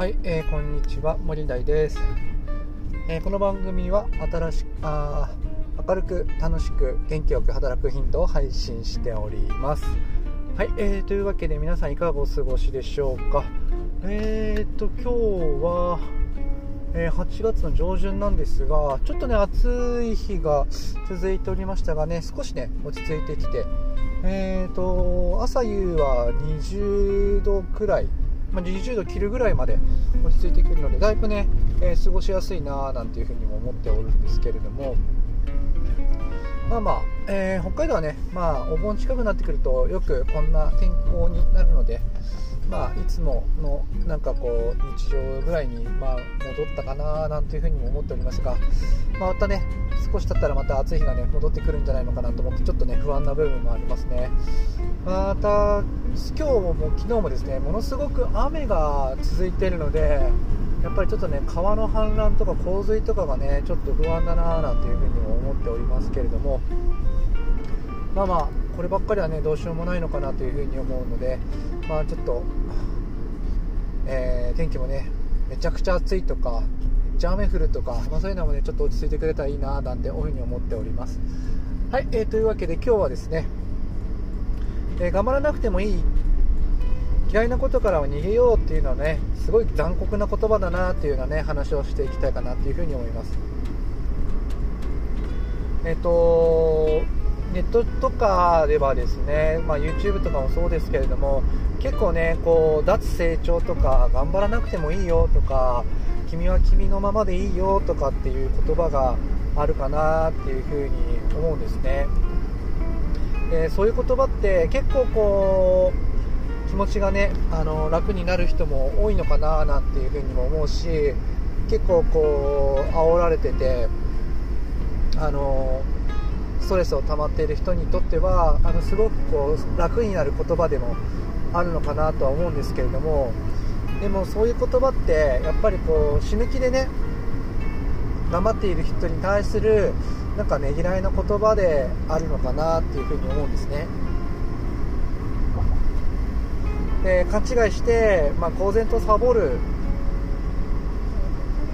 はい、えー、こんにちは森大です、えー、この番組は新しあ明るく楽しく元気よく働くヒントを配信しております。はい、えー、というわけで皆さんいかがお過ごしでしょうか。えーと今日は、えー、8月の上旬なんですがちょっとね暑い日が続いておりましたがね少しね落ち着いてきてえーと朝夕は20度くらいまあ、20度切るぐらいまで落ち着いてくるのでだいぶね、えー、過ごしやすいななんていうふうにも思っておるんですけれども。まあまあ、えー、北海道はね、まあ、お盆近くなってくるとよくこんな天候になるので、まあ、いつものなんかこう日常ぐらいに、まあ、戻ったかななんていうふうにも思っておりますが、まあ、またね少し経ったらまた暑い日がね戻ってくるんじゃないのかなと思ってちょっとね不安な部分もありますね。また今日も昨日もですねものすごく雨が続いているのでやっぱりちょっとね川の氾濫とか洪水とかがねちょっと不安だななんていうふうにも思っておりますけれどもまあまあこればっかりはねどうしようもないのかなというふうに思うのでまあちょっと、えー、天気もねめちゃくちゃ暑いとかめっちゃ雨降るとか、まあ、そういうのもねちょっと落ち着いてくれたらいいななんていうふうに思っております。はい、えー、というわけで今日はですね、えー、頑張らなくてもいい嫌いなことからは逃げようっていうのはねすごい残酷な言葉だなっていうようなね話をしていきたいかなっていうふうに思います。えっ、とネットとかではですね、まあ、YouTube とかもそうですけれども結構ねこう脱成長とか頑張らなくてもいいよとか君は君のままでいいよとかっていう言葉があるかなっていうふうに思うんですね。でそういう言葉って結構こう気持ちがねあの楽になる人も多いのかななんていうふうにも思うし結構こう煽られててあのストレスを溜まっている人にとってはあのすごくこう楽になる言葉でもあるのかなとは思うんですけれどもでもそういう言葉ってやっぱりこう死ぬ気でね頑張っている人に対するなんかねぎらいの言葉であるのかなっていうふうに思うんですね。で勘違いして、まあ、公然とサボる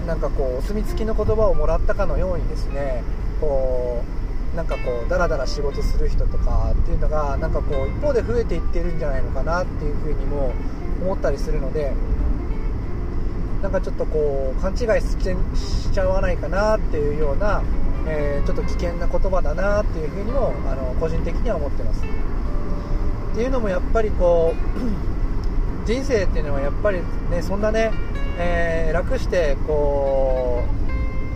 なんかこうお墨付きの言葉をもらったかのようにですねこうなんかこうダラダラ仕事する人とかっていうのがなんかこう一方で増えていってるんじゃないのかなっていうふうにも思ったりするのでなんかちょっとこう勘違いしちゃわないかなっていうような、えー、ちょっと危険な言葉だなっていうふうにもあの個人的には思ってます。っていうのもやっぱりこう 人生っていうのはやっぱりねそんなね、えー、楽してこ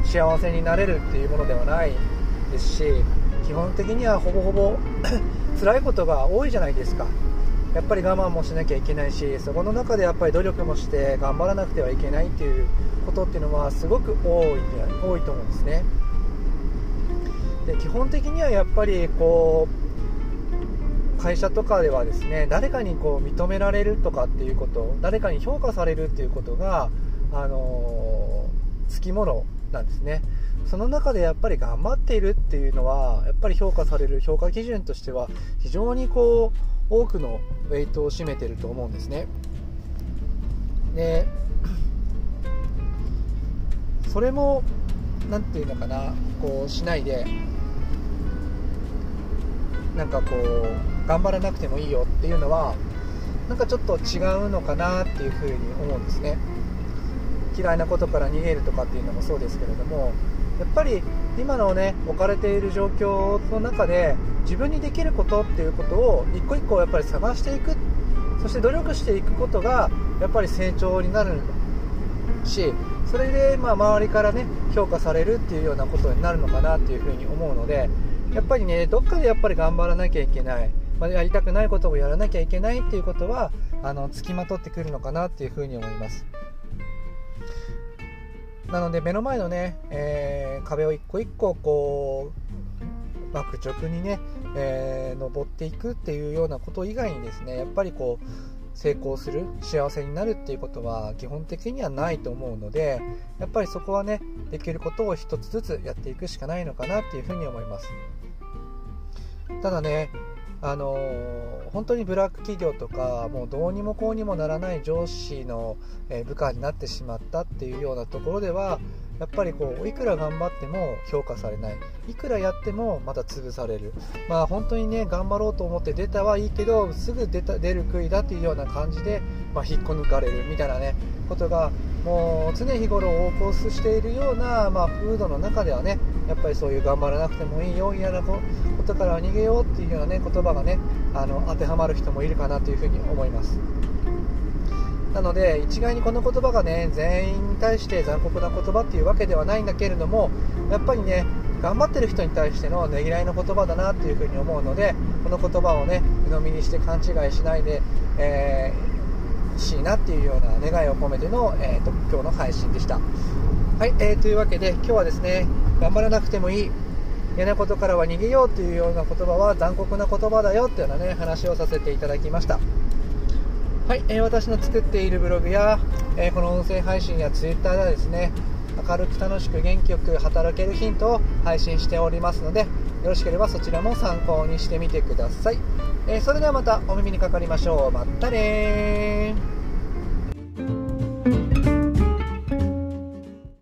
う幸せになれるっていうものではない。ですし基本的にはほぼほぼ 辛いことが多いじゃないですか。やっぱり我慢もしなきゃいけないしそこの中でやっぱり努力もして頑張らなくてはいけないっていうことっていうのはすごく多い多いと思うんですね。で基本的にはやっぱりこう会社とかではですね誰かにこう認められるとかっていうこと誰かに評価されるっていうことがあのー、つきものなんですね。その中でやっぱり頑張っているっていうのはやっぱり評価される評価基準としては非常にこう多くのウェイトを占めてると思うんですね。でそれも何て言うのかなこうしないでなんかこう頑張らなくてもいいよっていうのはなんかちょっと違うのかなっていうふうに思うんですね。嫌いなことから逃げるとかっていうのもそうですけれどもやっぱり今のね置かれている状況の中で自分にできることっていうことを一個一個やっぱり探していくそして努力していくことがやっぱり成長になるしそれでまあ周りからね評価されるっていうようなことになるのかなっていうふうに思うのでやっぱりねどっかでやっぱり頑張らなきゃいけない、まあ、やりたくないことをやらなきゃいけないっていうことはあの付きまとってくるのかなっていうふうに思います。なので目の前のね、えー、壁を一個一個こう、まあ、愚直にね、えー、登っていくっていうようなこと以外にですねやっぱりこう成功する幸せになるっていうことは基本的にはないと思うのでやっぱりそこはねできることを一つずつやっていくしかないのかなっていうふうに思います。ただねあの本当にブラック企業とかもうどうにもこうにもならない上司の、え部下になってしまったっていうようなところではやっぱりこういくら頑張っても評価されない。いくらやってもまた潰される。まあ本当にね頑張ろうと思って出たはいいけどすぐ出た出る杭だっていうような感じで、まあ、引っこ抜かれるみたいなねことがもう常日頃横行しているような、まあ、風土の中ではねやっぱりそういう頑張らなくてもいいよ嫌なことから逃げようっていうような、ね、言葉がねあの当てはまる人もいるかなというふうに思います。なので一概にこの言葉がね全員に対して残酷な言葉っていうわけではないんだけれどもやっぱりね頑張ってる人に対してのねぎらいの言葉だなっていうふうに思うのでこの言葉をね鵜呑みにして勘違いしないで、えーしいなっていうような願いを込めての、えーと、今日の配信でした。はい、えー、というわけで今日はですね頑張らなくてもいい。嫌なことからは逃げようというような言葉は残酷な言葉だよっていうようなね話をさせていただきました。はい、えー、私の作っているブログや、えー、この音声配信や Twitter ではですね明るく楽しく元気よく働けるヒントを配信しておりますのでよろしければそちらも参考にしてみてください、えー、それではまたお耳にかかりましょう。またね